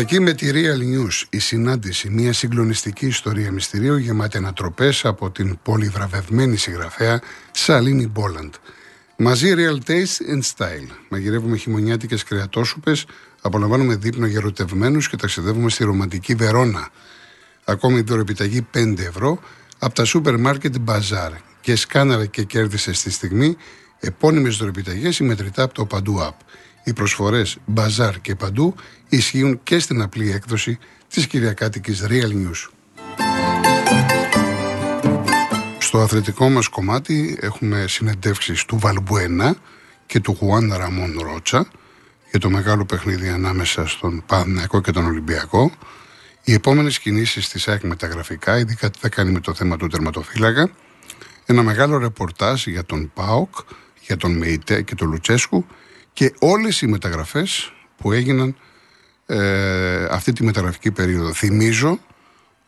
Την Κυριακή με τη Real News η συνάντηση, μια συγκλονιστική ιστορία μυστηρίου γεμάτη ανατροπές από την πολυβραβευμένη συγγραφέα Σαλίνη Μπόλαντ. Μαζί Real Taste and Style. Μαγειρεύουμε χειμωνιάτικες κρεατόσουπες, απολαμβάνουμε δείπνο για ερωτευμένους και ταξιδεύουμε στη ρομαντική Βερόνα. Ακόμη δωρεπιταγή 5 ευρώ από τα σούπερ μάρκετ Bazaar και σκάναρε και κέρδισε στη στιγμή επώνυμες δωρεπιταγές ή μετρητά από το Παντού App. Οι προσφορές Bazaar και Παντού ισχύουν και στην απλή έκδοση της Κυριακάτικης Real News. Στο αθλητικό μας κομμάτι έχουμε συνεντεύξεις του Βαλμπουένα και του Χουάν Ραμόν Ρότσα για το μεγάλο παιχνίδι ανάμεσα στον Παναθηναϊκό και τον Ολυμπιακό. Οι επόμενες κινήσεις της ΑΕΚ με τα γραφικά, ειδικά τι θα κάνει με το θέμα του τερματοφύλακα. Ένα μεγάλο ρεπορτάζ για τον ΠΑΟΚ, για τον ΜΕΙΤΕ και τον Λουτσέσκου και όλες οι μεταγραφές που έγιναν ε, αυτή τη μεταγραφική περίοδο. Θυμίζω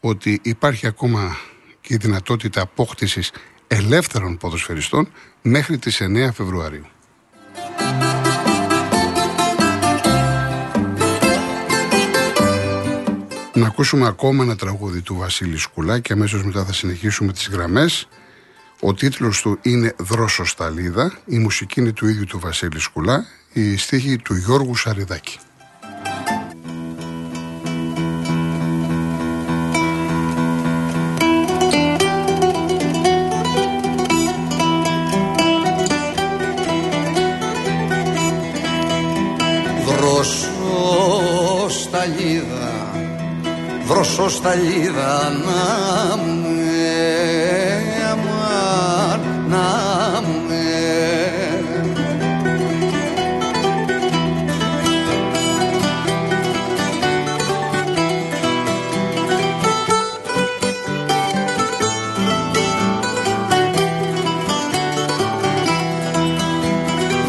ότι υπάρχει ακόμα και η δυνατότητα απόκτησης ελεύθερων ποδοσφαιριστών μέχρι τις 9 Φεβρουαρίου. Να ακούσουμε ακόμα ένα τραγούδι του Βασίλη Σκουλά και αμέσως μετά θα συνεχίσουμε τις γραμμές. Ο τίτλος του είναι «Δρόσος Σταλίδα», η μουσική είναι του ίδιου του Βασίλη Σκουλά, η στίχη του Γιώργου Σαριδάκη. Σταλίδα να με αμάν, να με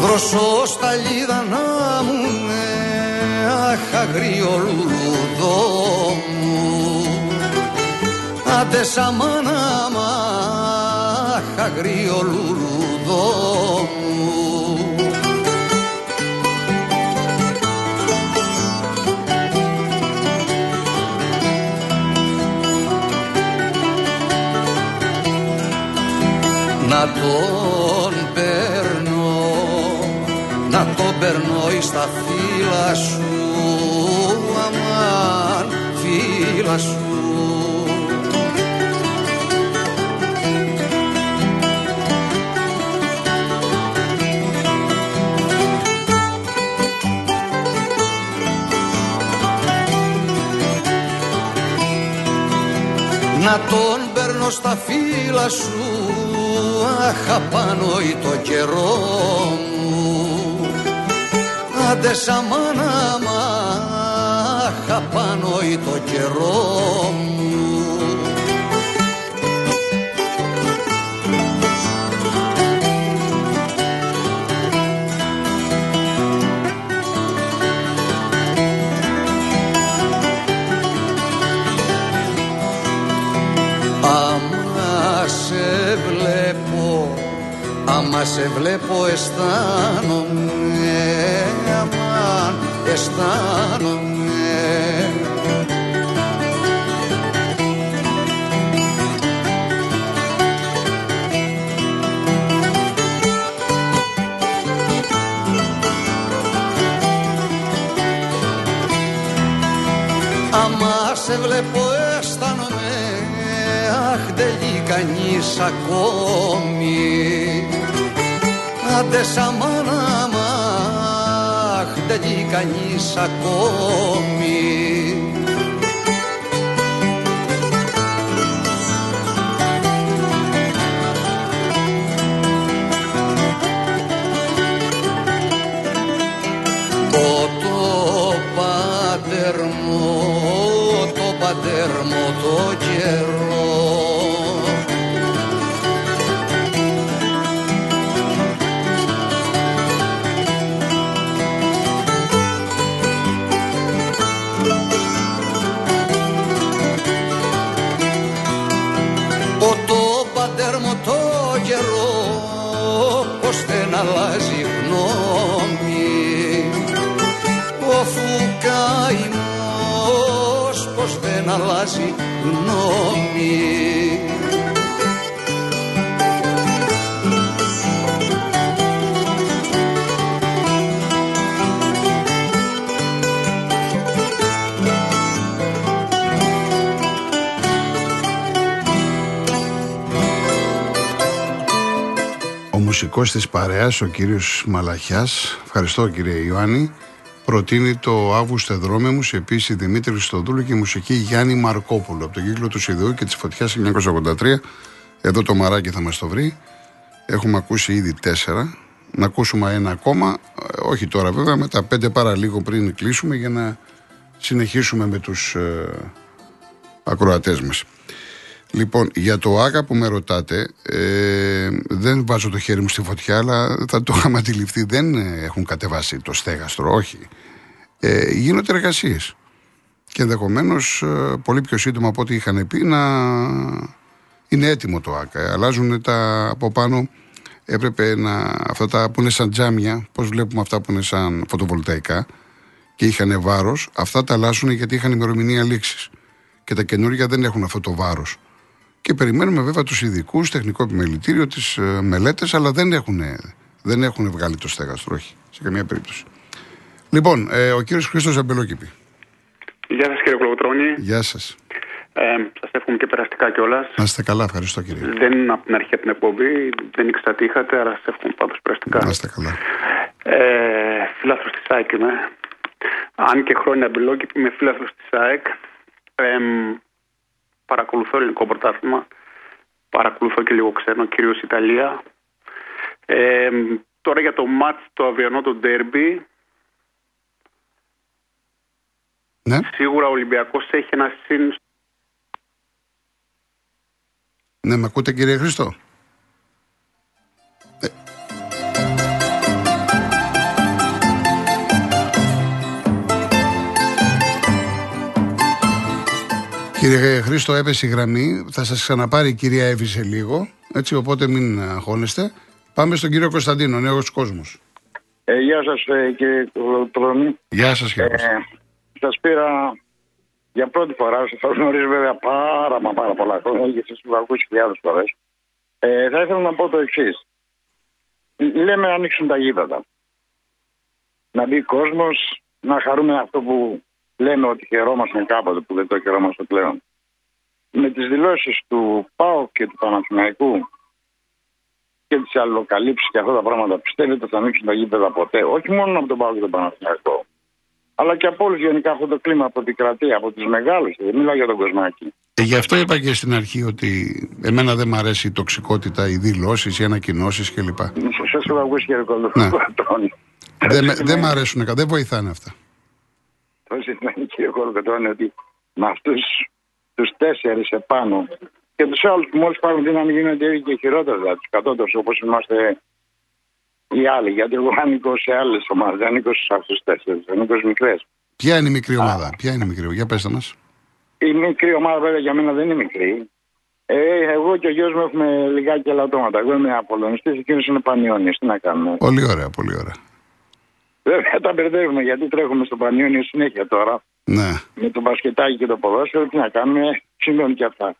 Δροσό σταλίδα να μου αχ αγριολούδο Άντε σαμάνα μάχ αγρίο λουλουδό Να τον παίρνω, να τον παίρνω εις τα φύλλα σου αμάν φύλλα σου τον παίρνω στα φύλλα σου Αχ απάνω ή το καιρό μου. Άντε σαν μάνα Αχ απάνω ή το καιρό μου Άμα σε βλέπω αισθάνομαι Αμάν αισθάνομαι. Άμα σε βλέπω αισθάνομαι. Αχ δεν κανείς ακόμη Άντε σαν μάνα μαχ δεν γει κανείς ακόμη μουσικός της παρέας, ο κύριος Μαλαχιάς, ευχαριστώ κύριε Ιωάννη, προτείνει το Αύγουστε δρόμε μου σε επίση Δημήτρη Χριστοδούλου και η μουσική Γιάννη Μαρκόπουλου από τον κύκλο του Σιδεού και της Φωτιάς 1983. Εδώ το μαράκι θα μας το βρει. Έχουμε ακούσει ήδη τέσσερα. Να ακούσουμε ένα ακόμα, ε, όχι τώρα βέβαια, με τα πέντε παρά λίγο πριν κλείσουμε για να συνεχίσουμε με τους ε, ακροατές μας. Λοιπόν, για το ΆΚΑ που με ρωτάτε, ε, δεν βάζω το χέρι μου στη φωτιά, αλλά θα το είχαμε αντιληφθεί. Δεν έχουν κατεβάσει το στέγαστρο, όχι. Ε, γίνονται εργασίες. Και ενδεχομένως ε, πολύ πιο σύντομα από ό,τι είχαν πει να είναι έτοιμο το ΆΚΑ. Αλλάζουν τα από πάνω. Έπρεπε να. αυτά τα που είναι σαν τζάμια, πώς βλέπουμε αυτά που είναι σαν φωτοβολταϊκά και είχαν βάρος, αυτά τα αλλάζουν γιατί είχαν ημερομηνία λήξης. Και τα καινούργια δεν έχουν αυτό το βάρος. Και περιμένουμε βέβαια τους ειδικούς, τεχνικό επιμελητήριο, τις ε, μελέτες, αλλά δεν έχουν, δεν έχουν βγάλει το στέγαστρο, όχι, σε καμία περίπτωση. Λοιπόν, ε, ο κύριος Χρήστος Αμπελόκηπη. Γεια σας κύριε Κλωτρόνη. Γεια σας. Ε, σας εύχομαι και περαστικά κιόλας. Να είστε καλά, ευχαριστώ κύριε. Δεν είναι από την αρχή την εκπομπή, δεν ήξερα τι είχατε, αλλά σας εύχομαι πάντως περαστικά. Να είστε καλά. Ε, φίλαθρο της ΣΑΕΚ είμαι. Αν και χρόνια Αμπελόκηπη, είμαι φίλαθρο της ΣΑΕΚ. Ε, παρακολουθώ ελληνικό πρωτάθλημα, παρακολουθώ και λίγο ξένο, κυρίως Ιταλία. Ε, τώρα για το μάτς το αυριανό το ντέρμπι, ναι. σίγουρα ο Ολυμπιακός έχει ένα συν... Ναι, με ακούτε κύριε Χρήστο; Κύριε Χρήστο, έπεσε η γραμμή. Θα σας ξαναπάρει η κυρία Εύη σε λίγο. Έτσι, οπότε μην αγχώνεστε. Πάμε στον κύριο Κωνσταντίνο, νέος κόσμος. Ε, γεια σας, ε, κύριε Τρονή. Γεια σας, κύριε ε, Σας πήρα για πρώτη φορά. Σας γνωρίζω βέβαια πάρα, μα πάρα πολλά χρόνια γιατί σας έχω ακούσει χιλιάδες φορές. Ε, θα ήθελα να πω το εξής. Λέμε να ανοίξουν τα γήπεδα. Να μπει κόσμος, να χαρούμε αυτό που λέμε ότι χαιρόμαστε κάποτε που δεν το χαιρόμαστε πλέον. Με τις δηλώσεις του ΠΑΟ και του Παναθηναϊκού και τις αλλοκαλύψεις και αυτά τα πράγματα πιστεύετε ότι θα ανοίξουν τα γήπεδα ποτέ. Όχι μόνο από τον ΠΑΟ και τον Παναθηναϊκό. Αλλά και από όλους γενικά αυτό το κλίμα από την κρατεία, από του μεγάλου. Δεν μιλάω για τον Κοσμάκη. Ε, γι' αυτό είπα και στην αρχή ότι εμένα δεν μου αρέσει η τοξικότητα, οι δηλώσεις, οι ανακοινώσεις κλπ. Σας έχω ακούσεις και ναι. Δεν δε μ' αρέσουν, δεν βοηθάνε αυτά. Το σημαίνει κύριε Κολοκοτώνη ότι με αυτούς τους τέσσερις επάνω και τους άλλους που μόλις πάρουν δύναμη γίνονται ήδη και χειρότερα, δηλαδή τους κατώτερου όπως είμαστε οι άλλοι. Γιατί εγώ ανήκω σε άλλες ομάδες, δεν ανήκω σε αυτούς τους τέσσερις, ανήκω σε μικρές. Ποια είναι η μικρή ομάδα, Ποια είναι η μικρή, για πέστε μας. Η μικρή ομάδα βέβαια για μένα δεν είναι μικρή. Ε, εγώ και ο γιος μου έχουμε λιγάκι ελαττώματα. Εγώ είμαι Απολωνιστής, εκείνο είναι Πανιόνιος. Τι να κάνουμε; Πολύ ωραία, πολύ ωραία. Βέβαια τα μπερδεύουμε γιατί τρέχουμε στο Πανιόνιο συνέχεια τώρα. Ναι. Με το μπασκετάκι και το ποδόσφαιρο, τι να κάνουμε, συμβαίνουν και αυτά.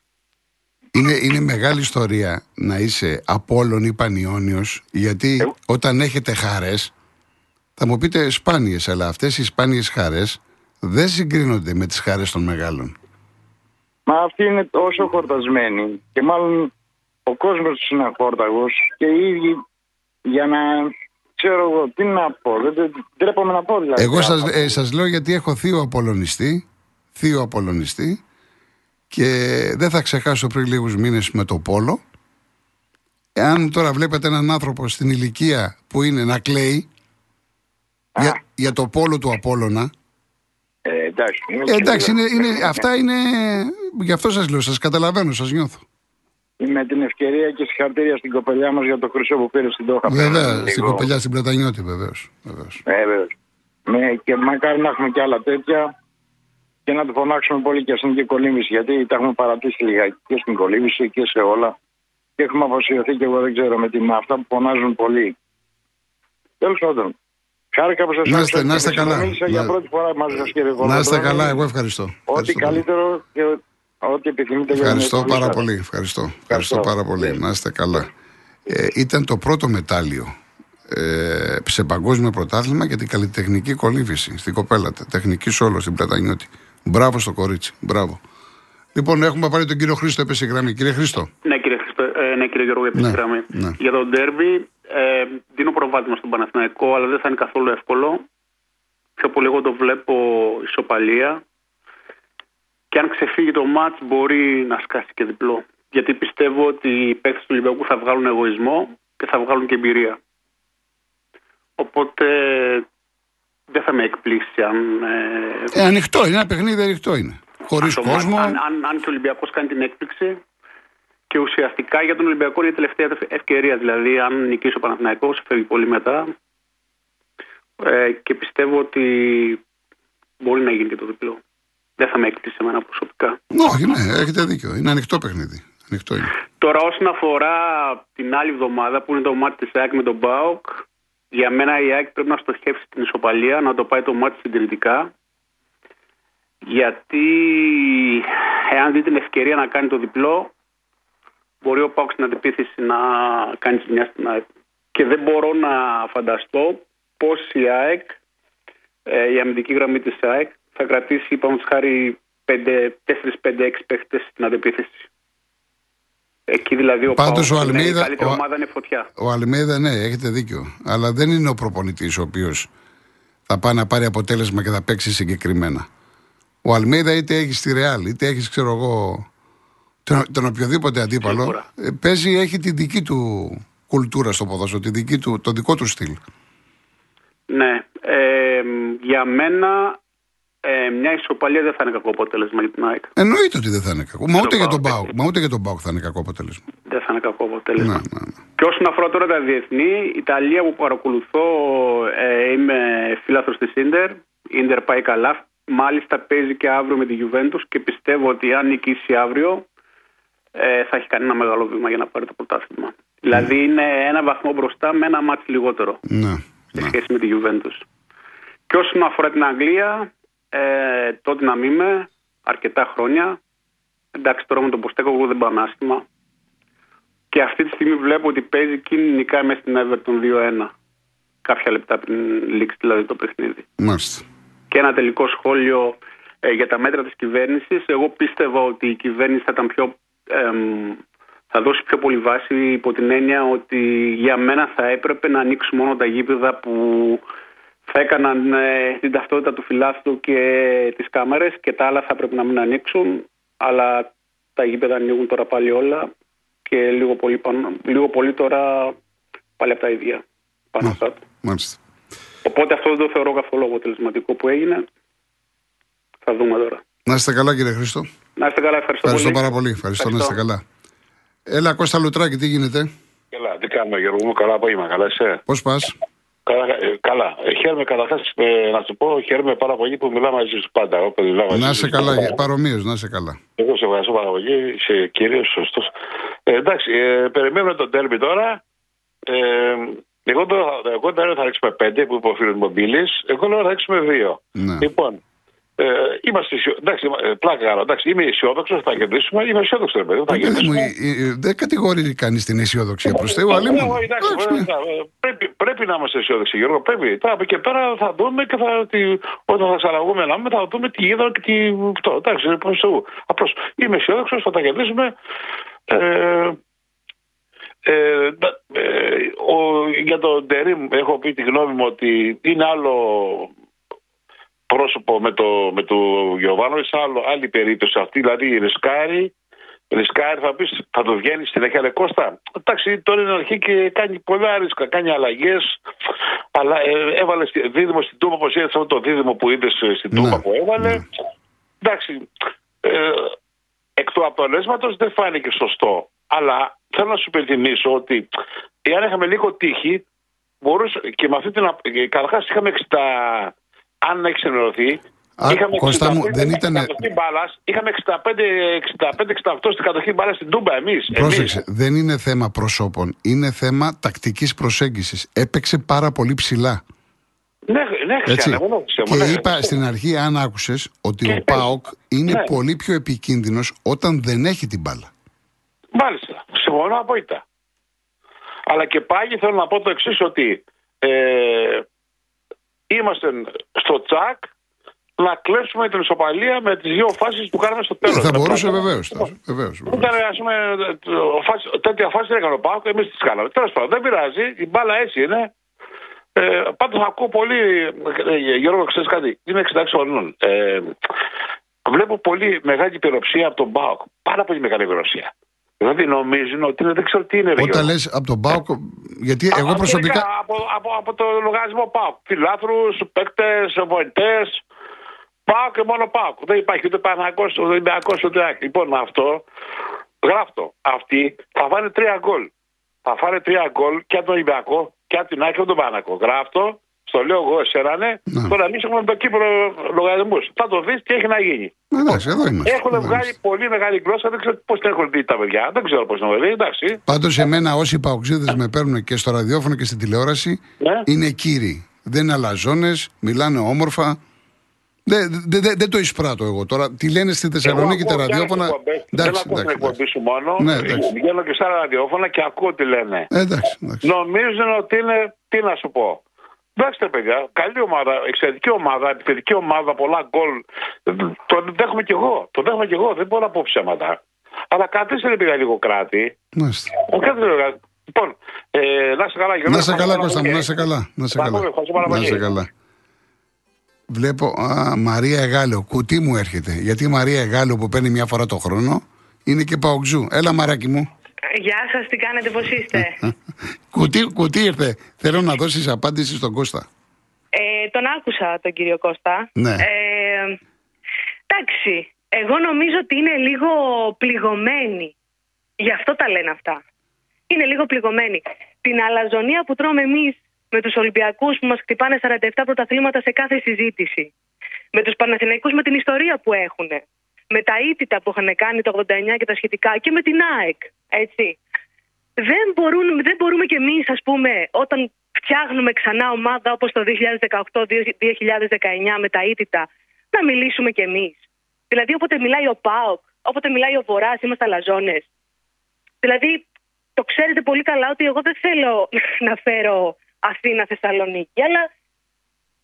Είναι, είναι μεγάλη ιστορία να είσαι Απόλλων ή Πανιόνιος γιατί ε... όταν έχετε χαρές θα μου πείτε σπάνιες αλλά αυτές οι σπάνιες χαρές δεν συγκρίνονται με τις χαρές των μεγάλων. Μα αυτοί είναι τόσο χορτασμένοι και μάλλον ο κόσμος είναι χόρταγος και οι ίδιοι για να ξέρω εγώ τι να πω. Δεν τρέπομαι να πω δηλαδή. Εγώ σας, ε, σας λέω γιατί έχω θείο απολωνιστή, θείο απολωνιστή και δεν θα ξεχάσω πριν λίγους μήνες με το πόλο. Εάν τώρα βλέπετε έναν άνθρωπο στην ηλικία που είναι να κλαίει για, για το πόλο του Απόλλωνα ε, εντάξει, ε, εντάξει είναι, είναι, αυτά είναι γι' αυτό σας λέω, σας καταλαβαίνω, σας νιώθω με την ευκαιρία και συγχαρητήρια στην κοπελιά μας για το χρυσό που πήρε στην Τόχα. Βέβαια, στην κοπελιά στην Πλατανιώτη, βεβαίως. Ε, και μακάρι να έχουμε και άλλα τέτοια και να το φωνάξουμε πολύ και στην κολύμβηση. Γιατί τα έχουμε παρατήσει λιγάκι και στην κολύμβηση και σε όλα. Και έχουμε αφοσιωθεί και εγώ δεν ξέρω με, την, με αυτά που φωνάζουν πολύ. Τέλος πάντων, Χάρηκα που σας Να είστε- άκουσα να είστε και καλά. συνομίλησα για Να- πρώτη φορά μαζί σας κύριε Να είστε Κολοτρώνη. καλά, εγώ ευχαριστώ. Ό,τι Ευχαριστώ πολύ. καλύτερο και ό,τι επιθυμείτε για την Ευχαριστώ εκπομπή πάρα σας. πολύ. Ευχαριστώ. Ευχαριστώ Ευχαριστώ. πάρα πολύ. Να είστε καλά. Ε, ήταν το πρώτο μετάλλιο ε, σε παγκόσμιο πρωτάθλημα για την καλλιτεχνική κολύμβηση στην κοπέλα. Τεχνική σόλο στην Πλατανιώτη. Μπράβο στο κορίτσι. Μπράβο. Λοιπόν, έχουμε πάρει τον κύριο Χρήστο, έπεσε η γραμμή. Κύριε Χρήστο. Ναι, κύριε, Χριστό, ε, ναι, κύριε Γιώργο, επίσης Ναι, γραμμή. ναι. Για τον Ντέρμπι, ε, δίνω προβάδισμα στον Παναθηναϊκό, αλλά δεν θα είναι καθόλου εύκολο. Πιο πολύ εγώ το βλέπω ισοπαλία. Και αν ξεφύγει το μάτς μπορεί να σκάσει και διπλό. Γιατί πιστεύω ότι οι παίκτες του Ολυμπιακού θα βγάλουν εγωισμό και θα βγάλουν και εμπειρία. Οπότε δεν θα με εκπλήσει αν... ε, Ε, ανοιχτό είναι, ένα παιχνίδι ανοιχτό είναι. Χωρίς το μάτς, κόσμο. Αν, αν, αν και ο Ολυμπιακός κάνει την έκπληξη και ουσιαστικά για τον Ολυμπιακό είναι η τελευταία ευκαιρία. Δηλαδή, αν νικήσει ο Παναθηναϊκός φεύγει πολύ μετά. Ε, και πιστεύω ότι μπορεί να γίνει και το διπλό. Δεν θα με έκπληξει εμένα προσωπικά. Όχι, ναι, έχετε δίκιο. Είναι ανοιχτό παιχνίδι. Ανοιχτό είναι. Τώρα, όσον αφορά την άλλη εβδομάδα που είναι το μάτι της ΑΕΚ με τον Μπάουκ, για μένα η ΑΕΚ πρέπει να στοχεύσει την ισοπαλία, να το πάει το μάτι συντηρητικά. Γιατί εάν δει την ευκαιρία να κάνει το διπλό, μπορεί ο Πάουκ στην αντιπίθεση να κάνει ζημιά στην ΑΕΚ. Και δεν μπορώ να φανταστώ πώς η ΑΕΚ, ε, η αμυντική γραμμή της ΑΕΚ, θα κρατήσει, είπαμε χάρη, 4-5-6 παίχτες στην αντιπίθεση. Εκεί δηλαδή ο Πάντως, Πάοκ ο είναι η Αλμέιδα- καλύτερη ο- ομάδα είναι φωτιά. Ο Αλμέιδα, ναι, έχετε δίκιο. Αλλά δεν είναι ο προπονητής ο οποίος θα πάει να πάρει αποτέλεσμα και θα παίξει συγκεκριμένα. Ο Αλμέιδα είτε έχεις στη Ρεάλ, είτε έχεις, ξέρω εγώ, τον, τον οποιοδήποτε αντίπαλο. Σίγουρα. ε, Παίζει, έχει τη δική του κουλτούρα στο ποδόσφαιρο, τη δική του, το δικό του στυλ. Ναι. Ε, για μένα ε, μια ισοπαλία δεν θα είναι κακό αποτέλεσμα για την ΑΕΚ. Εννοείται ότι δεν θα είναι κακό. Μα ούτε, για τον Πάοκ, Πάουκ, μα ούτε για τον Πάουκ θα είναι κακό αποτέλεσμα. Δεν θα είναι κακό Ναι, αποτέλεσμα. ναι, ναι. Και όσον αφορά τώρα τα διεθνή, η Ιταλία που παρακολουθώ, ε, είμαι φίλαθρος της Ίντερ. Η Ίντερ πάει καλά. Μάλιστα παίζει και αύριο με τη Juventus και πιστεύω ότι αν νικήσει αύριο ε, θα έχει κάνει ένα μεγάλο βήμα για να πάρει το πρωτάθλημα. Δηλαδή είναι ένα βαθμό μπροστά με ένα μάτι λιγότερο ναι, σε ναι. σχέση με τη Juventus. Και όσον αφορά την Αγγλία, ε, τότε να είμαι αρκετά χρόνια. Εντάξει, τώρα με τον Ποστέκο εγώ δεν πάνε άσχημα. Και αυτή τη στιγμή βλέπω ότι παίζει και νικάει μέσα στην Everton 2-1. Κάποια λεπτά πριν λήξει δηλαδή το παιχνίδι. Μάλιστα. Και ένα τελικό σχόλιο ε, για τα μέτρα της κυβέρνησης. Εγώ πίστευα ότι η κυβέρνηση θα ήταν πιο... εμ, θα δώσει πιο πολύ βάση υπό την έννοια ότι για μένα θα έπρεπε να ανοίξουν μόνο τα γήπεδα που θα έκαναν ε, την ταυτότητα του φιλάθλου και τις κάμερες και τα άλλα θα πρέπει να μην ανοίξουν αλλά τα γήπεδα ανοίγουν τώρα πάλι όλα και λίγο πολύ, πάνω, λίγο πολύ τώρα πάλι από τα ίδια πάνω κάτω. Μάλιστα. Οπότε αυτό δεν το θεωρώ καθόλου αποτελεσματικό που έγινε. Θα δούμε τώρα. Να είστε καλά, κύριε Χρήστο. Να είστε καλά, ευχαριστώ, Ευχαριστώ πολύ. πάρα πολύ. Ευχαριστώ, να είστε καλά. Έλα, Κώστα Λουτράκη, τι γίνεται, Καλά, τι κάνουμε Γιώργο μου, καλά απόγευμα, καλά είσαι; πώς πας; Καλά, ε, καλά. Ε, χαίρομαι καταρχάς ε, να σου πω, χαίρομαι πάρα πολύ που μιλάω μαζί σου πάντα. Όπως μιλάω μαζί Να σου. είσαι καλά, παρομοίως, να είσαι καλά. Εγώ σε ευχαριστώ πάρα πολύ, είσαι κυρίω σωστός. Ε, εντάξει, ε, περιμένουμε τον τέρμι τώρα. Ε, εγώ, το, εγώ δεν λέω θα ρίξουμε πέντε που είπε ο φίλο μου Μπίλη. Εγώ λέω θα ρίξουμε δύο. Ναι. Λοιπόν, ε, είμαστε αισιο... εντάξει, ε, πλάκα κάνω. Εντάξει, είμαι αισιόδοξος, θα κερδίσουμε. Είμαι αισιόδοξος, ρε παιδί, θα Ε, παιδί μου, κερδίσουμε. ε, ε, δεν κατηγορεί κανείς την αισιοδοξία προς Θεού, αλλά Ναι, ήμουν. όχι, εντάξει, Εντάξει, βέβαια, ναι. ε, πρέπει, πρέπει να είμαστε αισιόδοξοι, Γιώργο. Πρέπει. Τώρα από εκεί και πέρα θα δούμε και θα, τι, όταν θα ξαναγούμε να πούμε, θα δούμε τι είδαμε και τι. Αυτό. Εντάξει, είναι προς Θεού. Απλώς είμαι αισιόδοξος, θα τα κερδίσουμε. Ε, ε, τα- ε, ο, για τον Τερίμ έχω πει τη γνώμη μου ότι είναι άλλο πρόσωπο με το, με το Γιωβάνο, άλλο, άλλη περίπτωση αυτή, δηλαδή ρισκάρει Ρισκάρει, θα πεις, θα το βγαίνει στην αρχή, αλλά Κώστα. Εντάξει, τώρα είναι αρχή και κάνει πολλά ρίσκα, κάνει αλλαγές. Αλλά ε, έβαλε στη- δίδυμο στην Τούμπα, όπως είδες αυτό το δίδυμο που είδες στην Ναι, Τούμπα που έβαλε. ναι. Εντάξει, ε, εκ του αποτελέσματος δεν φάνηκε σωστό. Αλλά θέλω να σου υπενθυμίσω ότι εάν είχαμε λίγο τύχη, μπορούσε και με αυτή την. Καταρχάς είχαμε 60. Αν έχει ενημερωθεί, Α, Κώστα μου, δεν ήτανε- κατοχή μπάλας, είχαμε 65-68 στην κατοχή μπάλας στην Τούμπα εμείς. Πρόσεξε, δεν είναι θέμα προσώπων. Είναι θέμα τακτικής προσέγγισης. Έπαιξε πάρα πολύ ψηλά. Ναι, ναι, Χριστιανέ μου, ναι, Χριστιανέ μου, Και ναι. είπα στην αρχή, αν άκουσες, ότι ο Πάοκ είναι Ναι. πολύ πιο επικίνδυνος όταν δεν έχει την μπάλα. Μάλιστα. Συμφωνώ απόλυτα. Αλλά και πάλι θέλω να πω το εξής ότι ε, είμαστε στο τσακ να κλέψουμε την ισοπαλία με τις δύο φάσεις που κάναμε στο τέλος. Ε, θα Με μπορούσε πλάκα. βεβαίως. Βεβαίως, Που Ήταν, ας πούμε, το- φάση- τέτοια φάση δεν έκανε ο Πάοκ, εμείς τις κάναμε. Τέλος πάντων, δεν πειράζει, η μπάλα έτσι είναι. Ε, πάντως ακούω πολύ, ε, Γιώργο, ξέρεις κάτι, είμαι 66 χρονών. Ε, βλέπω πολύ μεγάλη υπεροψία από τον Πάοκ. Πάρα πολύ μεγάλη υπεροψία. Δηλαδή νομίζουν ότι είναι, δεν ξέρω τι είναι. ρε Όταν Γιώργο. λες από τον Πάοκ, γιατί εγώ Από- προσωπικά. Από, από, από το λογαριασμό ΠΑΟΚ. Φιλάθρους, παίκτες, βοηθέ. ΠΑΟΚ και μόνο ΠΑΟΚ. Δεν υπάρχει ούτε Παναγό, ούτε Ολυμπιακός, ούτε Άκη. Λοιπόν, αυτό γράφτο. Αυτοί θα φάνε τρία γκολ. Θα φάνε τρία γκολ και από τον Ολυμπιακό και από την Άκη και από τον Παναγό. Γράφτο. Στο λέω εγώ, εσένα ναι. Ναι. Τώρα εμείς έχουμε το Κύπρο λογαριασμούς. Θα το δεις τι έχει να γίνει. Εντάξει, εδώ είμαστε. Έχουν εδώ βγάλει είμαστε. πολύ μεγάλη γλώσσα. Δεν ξέρω πώς την έχουν δει τα παιδιά. Δεν ξέρω πώς την έχουν δει. Εντάξει. Πάντως, εμένα όσοι παοξίδες με παίρνουν και στο ραδιόφωνο και στην τηλεόραση Ναι. είναι κύριοι. Δεν είναι αλαζόνε, μιλάνε όμορφα. Δεν δεν- δεν- δεν το εισπράττω εγώ τώρα. Τι λένε στη Θεσσαλονίκη τα Εγώ ακούω και ραδιόφωνα. άλλες εκπομπές. Δεν Εντάξει, ακούω την εντάξει, εκπομπή σου μόνο. Ναι, εντάξει. Βγαίνω και στα άλλα ραδιόφωνα και ακούω τι λένε. Ε, Εντάξει, εντάξει. Νομίζουν ότι είναι, τι να σου πω. Εντάξει, ρε παιδιά, καλή ομάδα, εξαιρετική ομάδα, επιθετική ομάδα, πολλά γκολ. Το δέχομαι κι εγώ. Το δέχομαι κι εγώ. Δεν μπορώ να πω ψέματα. Αλλά καθίστε ρε παιδιά λίγο κράτη. Μάλιστα. Ο κάθε λίγο- Λοιπόν, ε, να είσαι καλά, Γιώργο. Να σε καλά, Ευχαριστώ Κώστα μου, πολύ. να σε καλά. Να σε Τα καλά. πούμε, ευχαριστώ πάρα Να πολύ. σε καλά. Βλέπω, α, Μαρία Εγάλεο, κουτί μου έρχεται. Γιατί η Μαρία Εγάλεο που παίρνει μια φορά το χρόνο είναι και παοξού. Έλα, μαράκι μου. Γεια σας, τι κάνετε, πώς είστε; κουτί, κουτί ήρθε. Θέλω να δώσεις απάντηση στον Κώστα. ε, τον άκουσα τον κύριο Κώστα. Ναι. Ε, εντάξει, εγώ νομίζω ότι είναι λίγο πληγωμένοι. Γι' αυτό τα λένε αυτά. Είναι λίγο πληγωμένοι. Την αλαζονία που τρώμε εμείς με τους Ολυμπιακούς που μας χτυπάνε 47 πρωταθλήματα σε κάθε συζήτηση. Με τους Παναθηναϊκούς με την ιστορία που έχουν. Με τα ήττα που είχαν κάνει το 89 και τα σχετικά και με την ΑΕΚ. Έτσι. δεν, μπορούν, δεν μπορούμε κι εμείς, ας πούμε, όταν φτιάχνουμε ξανά ομάδα όπως το 2018-2019 με τα ήττα, να μιλήσουμε κι εμείς. Δηλαδή, όποτε μιλάει ο ΠΑΟΚ, όποτε μιλάει ο Βορράς, είμαστε αλαζόνες. Δηλαδή, το ξέρετε πολύ καλά ότι εγώ δεν θέλω να φέρω Αθήνα-Θεσσαλονίκη, αλλά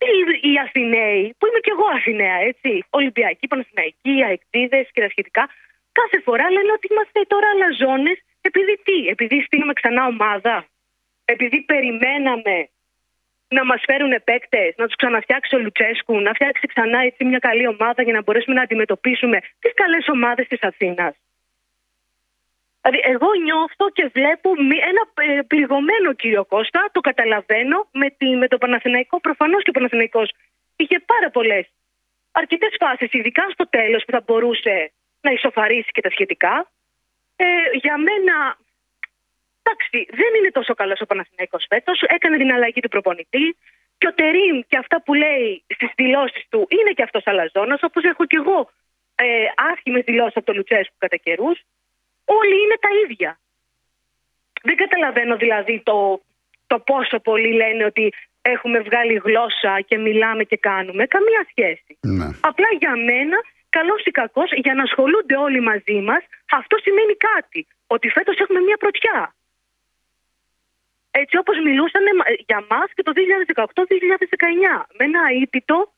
οι, οι Αθηναίοι, που είμαι κι εγώ Αθηναία, έτσι, Ολυμπιακοί, Παναθηναϊκοί, Αεκτήδες και τα σχετικά, κάθε φορά λένε ότι είμαστε τώρα αλαζόνες επειδή τι, επειδή στείλουμε ξανά ομάδα, επειδή περιμέναμε να μας φέρουν παίκτες, να τους ξαναφτιάξει ο Λουτσέσκου, να φτιάξει ξανά έτσι μια καλή ομάδα για να μπορέσουμε να αντιμετωπίσουμε τις καλές ομάδες της Αθήνας. Δηλαδή, εγώ νιώθω και βλέπω μη- ένα ε, πληγωμένο κύριο Κώστα, το καταλαβαίνω με, τη, με το Παναθηναϊκό. Προφανώς και ο Παναθηναϊκός είχε πάρα πολλές αρκετές φάσεις, ειδικά στο τέλος που θα μπορούσε να ισοφαρίσει και τα σχετικά. Ε, για μένα, εντάξει, δεν είναι τόσο καλός ο Παναθηναϊκός φέτος. Έκανε την αλλαγή του προπονητή. Και ο Τερήμ και αυτά που λέει στις δηλώσεις του είναι και αυτός αλαζόνας, όπως έχω και εγώ ε, άσχημες δηλώσεις από το Λουτσέσκου κατά καιρούς όλοι είναι τα ίδια. Δεν καταλαβαίνω δηλαδή το, το πόσο πολλοί λένε ότι έχουμε βγάλει γλώσσα και μιλάμε και κάνουμε. Καμία σχέση. Ναι. Απλά για μένα, καλός ή κακός, για να ασχολούνται όλοι μαζί μας, αυτό σημαίνει κάτι. Ότι φέτος έχουμε μια πρωτιά. Έτσι όπως μιλούσαν για μας και το 2018-2019. Με ένα αίτητο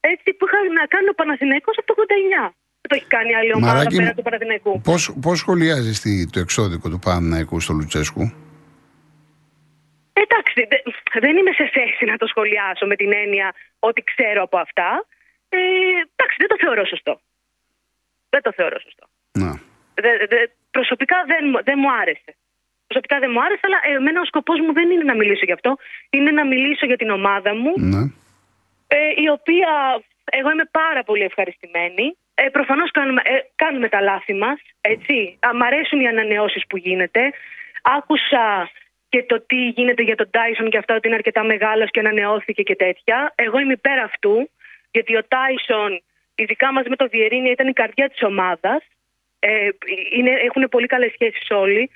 έτσι που είχα να κάνει ο Παναθηναϊκός από το 89. Δεν το έχει κάνει άλλη ομάδα Μαράκι πέρα μου, του Παναθηναϊκού. Πώς, πώς σχολιάζεις τη- το εξώδικο του Παναναϊκού στο Λουτσέσκου; Εντάξει, δε- δεν είμαι σε θέση να το σχολιάσω με την έννοια ότι ξέρω από αυτά. Ε, εντάξει, δεν το θεωρώ σωστό. Δεν το θεωρώ σωστό. Να. Δε- δε- προσωπικά δεν, μου- δεν μου άρεσε. Προσωπικά δεν μου άρεσε, αλλά ε, εμένα ο σκοπός μου δεν είναι να μιλήσω γι' αυτό. Είναι να μιλήσω για την ομάδα μου, Ναι. ε, η οποία εγώ είμαι πάρα πολύ ευχαριστημένη. Ε, Προφανώς κάνουμε, ε, κάνουμε τα λάθη μας. Μ' αρέσουν οι ανανεώσεις που γίνεται. Άκουσα και το τι γίνεται για τον Τάισον και αυτά ότι είναι αρκετά μεγάλος και ανανεώθηκε και τέτοια. Εγώ είμαι υπέρ αυτού, γιατί ο Τάισον, ειδικά μαζί με το Βιερίνια, ήταν η καρδιά της ομάδας. Ε, είναι, έχουν πολύ καλές σχέσεις όλοι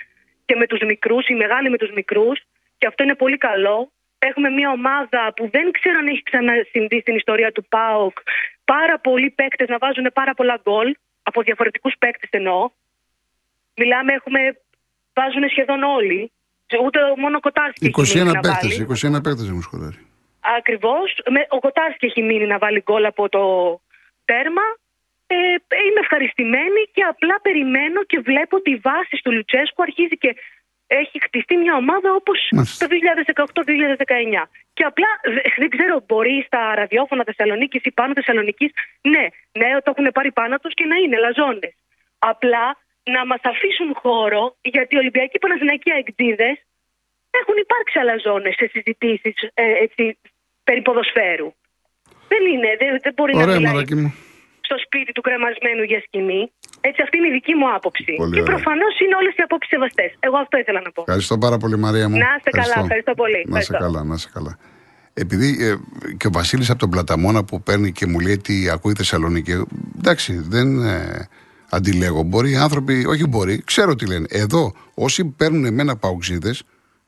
και με τους μικρούς, οι μεγάλοι με τους μικρούς. Και αυτό είναι πολύ καλό. Έχουμε μια ομάδα που δεν ξέρω αν έχει ξανασυμβεί στην ιστορία του ΠΑΟΚ. Πάρα πολλοί παίκτες να βάζουν πάρα πολλά γκολ. Από διαφορετικούς παίκτες εννοώ. Μιλάμε, έχουμε, βάζουν σχεδόν όλοι. Ούτε μόνο ο Κοτάρσκι 21 παίκτες, 21 παίκτες έχουν σκοράρει. Ακριβώς. Ο Κοτάρσκι έχει μείνει να βάλει γκολ από το τέρμα. Ε, είμαι ευχαριστημένη και απλά περιμένω και βλέπω τη βάση του Λουτσέσκου αρχίζει και έχει χτιστεί μια ομάδα όπως το 2018-2019. Και απλά δεν ξέρω, μπορεί στα ραδιόφωνα Θεσσαλονίκης ή πάνω Θεσσαλονίκης, ναι, ναι, το έχουν πάρει πάνω τους και να είναι λαζόνε. Απλά να μας αφήσουν χώρο, γιατί οι Ολυμπιακοί Παναθηναϊκοί αεκτζίδε έχουν υπάρξει αλαζόνες σε συζητήσεις ε, περί ποδοσφαίρου. Δεν είναι, δεν, δεν μπορεί Ωραία, να μιλάει στο σπίτι του κρεμασμένου για σκηνή. Έτσι, αυτή είναι η δική μου άποψη. Πολύ και προφανώς είναι όλες οι απόψεις σεβαστές. Εγώ αυτό ήθελα να πω. Ευχαριστώ πάρα πολύ, Μαρία μου. Να είστε καλά, ευχαριστώ πολύ. Να είστε καλά, να είστε καλά. Επειδή ε, και ο Βασίλης από τον Πλαταμόνα που παίρνει και μου λέει τι ακούει Θεσσαλονίκη. Εντάξει, δεν ε, αντιλέγω. Μπορεί οι άνθρωποι, όχι μπορεί, ξέρω τι λένε. Εδώ, όσοι παίρνουν εμένα παουξίδε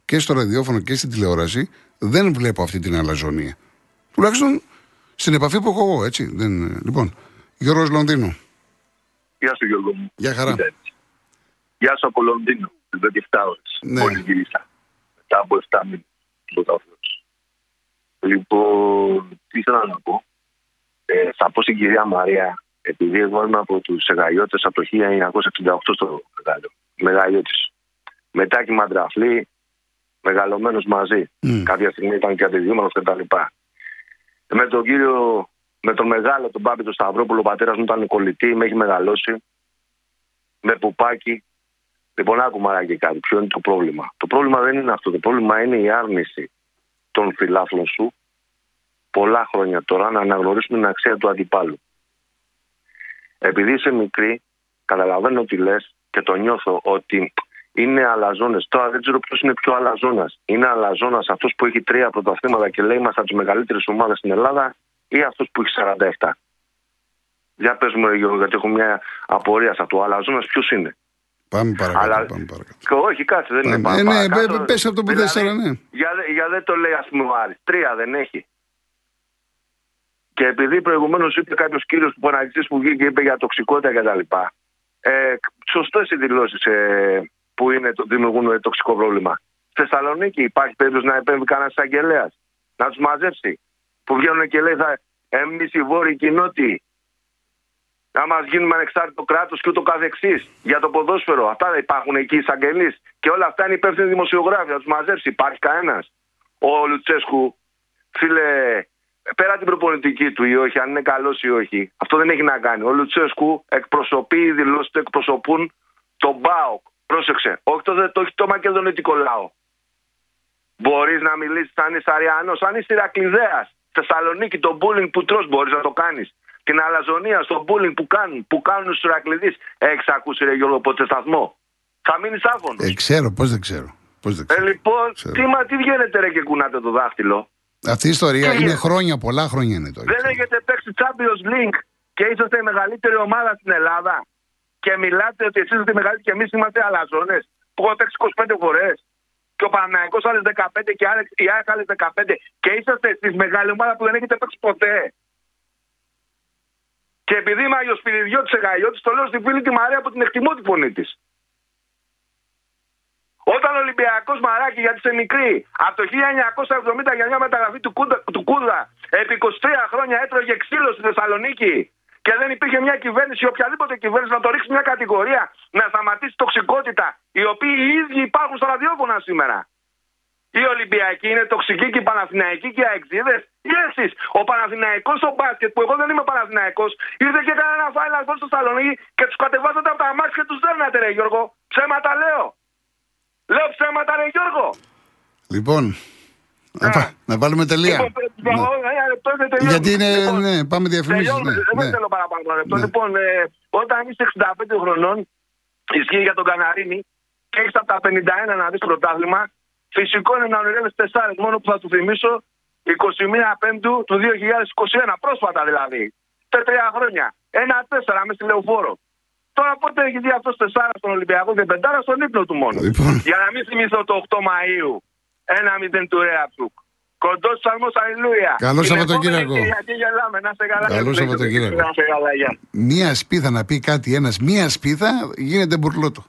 και στο ραδιόφωνο και στην τηλεόραση, δεν βλέπω αυτή την αλαζονία. Τουλάχιστον στην επαφή που έχω εγώ, έτσι. Δεν, λοιπόν, Γιώργος Λονδίνου. Γεια σου Γιώργο μου. Γεια χαρά. Γεια σου από Λονδίνο, τις 17 ώρες. Ναι. Μόλις γύρισα. Μετά από 7 μήνες. Λοιπόν, τι ήθελα να πω. Ε, θα πω στην κυρία Μαρία, επειδή εγώ είμαι από τους Εγαϊώτε από το 1968 στο Μεγάλιο. Μεγαλειώτη. Μετά και μαντραφλή, μεγαλωμένος μαζί. Mm. Κάποια στιγμή ήταν και αντιδείγματο κτλ. Με τον κύριο, με τον μεγάλο, τον Πάπη τον Σταυρόπουλο, ο πατέρας μου ήταν κολλητή, με έχει μεγαλώσει. Με πουπάκι. Λοιπόν, άκου μαράκι κάτι. Ποιο είναι το πρόβλημα. Το πρόβλημα δεν είναι αυτό. Το πρόβλημα είναι η άρνηση των φιλάθλων σου πολλά χρόνια τώρα να αναγνωρίσουν την αξία του αντιπάλου. Επειδή είσαι μικρή, καταλαβαίνω τι λες και το νιώθω ότι είναι αλαζόνες. Τώρα δεν ξέρω ποιος είναι πιο αλαζόνας. Είναι αλαζόνας αυτός που έχει τρία πρωταθλήματα και λέει είμαστε από τις μεγαλύτερες ομάδες στην Ελλάδα ή αυτός που έχει 47. Για πες μου, Γιώργο, γιατί έχω μια απορία σε αυτό. Ο αλαζόνας ποιος είναι. Πάμε παρακάτω. Αλλά- Πάμε παρακάτω. Και όχι, κάτσε, δεν είναι Πάμε. πάνω. Ε, ναι, παρακάτω. πε- πες αυτό που Δηλαδή, θες, αλλά ναι. Για, δε- για δεν το λέει, ας πούμε, ο Άρης. Τρία δεν έχει. Και επειδή προηγουμένως είπε κάποιος κύριος του Παναγιστής που βγήκε και είπε για τοξικότητα κτλ. Ε, Σωστές οι δηλώσεις ε, που είναι, το, δημιουργούν ε, τοξικό πρόβλημα. Στη Θεσσαλονίκη υπάρχει περίπτωση να επέμβει κανένας εισαγγελέας, να τους μαζέψει. Που βγαίνουν και λέει, θα, εμεί οι βόρειοι κοινότητοι, να μας γίνουμε ανεξάρτητο κράτος και ούτω καθεξής για το ποδόσφαιρο. Αυτά δεν υπάρχουν εκεί εισαγγελείς. Και όλα αυτά είναι υπεύθυνοι δημοσιογράφοι. Να τους μαζέψει. Υπάρχει κανένας. Ο Λουτσέσκου, φίλε, πέρα την προπονητική του ή όχι, αν είναι καλός ή όχι, αυτό δεν έχει να κάνει. Ο Λουτσέσκου εκπροσωπεί, οι δηλώσει του εκπροσωπούν τον Μπάοκ. Πρόσεξε. Όχι το, το, όχι το μακεδονιτικό λαό. Μπορείς να μιλήσεις αν είσαι Αριανός, αν είσαι Ηρακλειδέας. Θεσσαλονίκη, το bullying που τρως μπορείς να το κάνεις. Την αλαζονία στο bullying που κάνουν, που κάνουν στους Ηρακλειδείς. Έχεις ακούσει, ρε Γιώργο, ποτέ σταθμό; Θα μείνεις άφωνος. Ε, ξέρω, πώς δεν ξέρω. Πώς δεν Ε, ξέρω. λοιπόν, Ξέρω. τι, μα, τι βγαίνετε ρε και κουνάτε το δάχτυλο; Αυτή η ιστορία Τι είναι γίνεται. χρόνια, πολλά χρόνια είναι τώρα. Δεν έχετε παίξει Champions League και είσαστε η μεγαλύτερη ομάδα στην Ελλάδα. Και μιλάτε ότι εσείς είστε οι μεγαλύτεροι και εμείς είμαστε αλαζόνες. Που έχω παίξει 25 φορές. Και ο Παναναϊκό άλλες 15 και άλλες- η ΑΕΚ άλλες 15. Και είσαστε εσεί μεγάλη ομάδα που δεν έχετε παίξει ποτέ. Και επειδή είμαι αγιοσπυριδιώτη εγαϊώτη, το λέω στη φίλη τη Μαρία που την εκτιμώ τη φωνή της. Όταν ο Ολυμπιακός Μαράκη, γιατί είσαι μικρή, από το 1970 για μια μεταγραφή του Κούδα, του Κούδα επί 23 χρόνια έτρωγε ξύλος στη Θεσσαλονίκη και δεν υπήρχε μια κυβέρνηση, οποιαδήποτε κυβέρνηση, να το ρίξει μια κατηγορία, να σταματήσει τοξικότητα, οι οποίοι οι ίδιοι υπάρχουν στα ραδιόφωνα σήμερα. Οι Ολυμπιακοί είναι τοξικοί και οι Παναθηναϊκοί και οι Αεξίδες. Ή εσείς, ο Παναθηναϊκός στο μπάσκετ, που εγώ δεν είμαι Παναθηναϊκός, ήρθε και έκανε ένα φάιλ αυτό στο Θεσσαλονίκη και τους κατεβάζατε από τα μάτια και τους δέρνατε, ρε Γιώργο. Ψέματα λέω. Λέω ψέματα, ρε Γιώργο. Λοιπόν, να, πά- να βάλουμε τελεία. Λοιπόν, Ναι. ένα λεπτό και τελειώνουμε. Γιατί είναι, Λοιπόν, ναι, πάμε διαφημίσεις. τελειώνουμε, Ναι, Δεν ναι. θέλω παραπάνω ένα λεπτό. Ναι. Λοιπόν, ε, όταν είσαι 65 χρονών, ισχύει για τον Καναρίνη και έχεις από τα 51 να δεις πρωτάθλημα, φυσικό είναι να ονειρεύει τεσσάρες. Μόνο που θα του θυμίσω 21 Πέμπτου του 2021, πρόσφατα δηλαδή. Σε τρία χρόνια. Ένα τέσσερα μες στη λεωφόρο. Τώρα πότε έχει δει αυτός τεσσάρας στον Ολυμπιακό και πεντάρα στον ύπνο του μόνο. Λοιπόν. Για να μην θυμηθώ το 8 Μαου. Ένα 0 του Ρέατσουκ. Κοντό ψαλμό, αλληλούια. Καλό Την Σαββατοκύριακο. επόμενη Κυριακή γελάμε, να είστε καλά. Καλό Σαββατοκύριακο. Να είστε καλά, γεια. Μία σπίδα να πει κάτι ένας, μία σπίδα γίνεται μπουρλότο.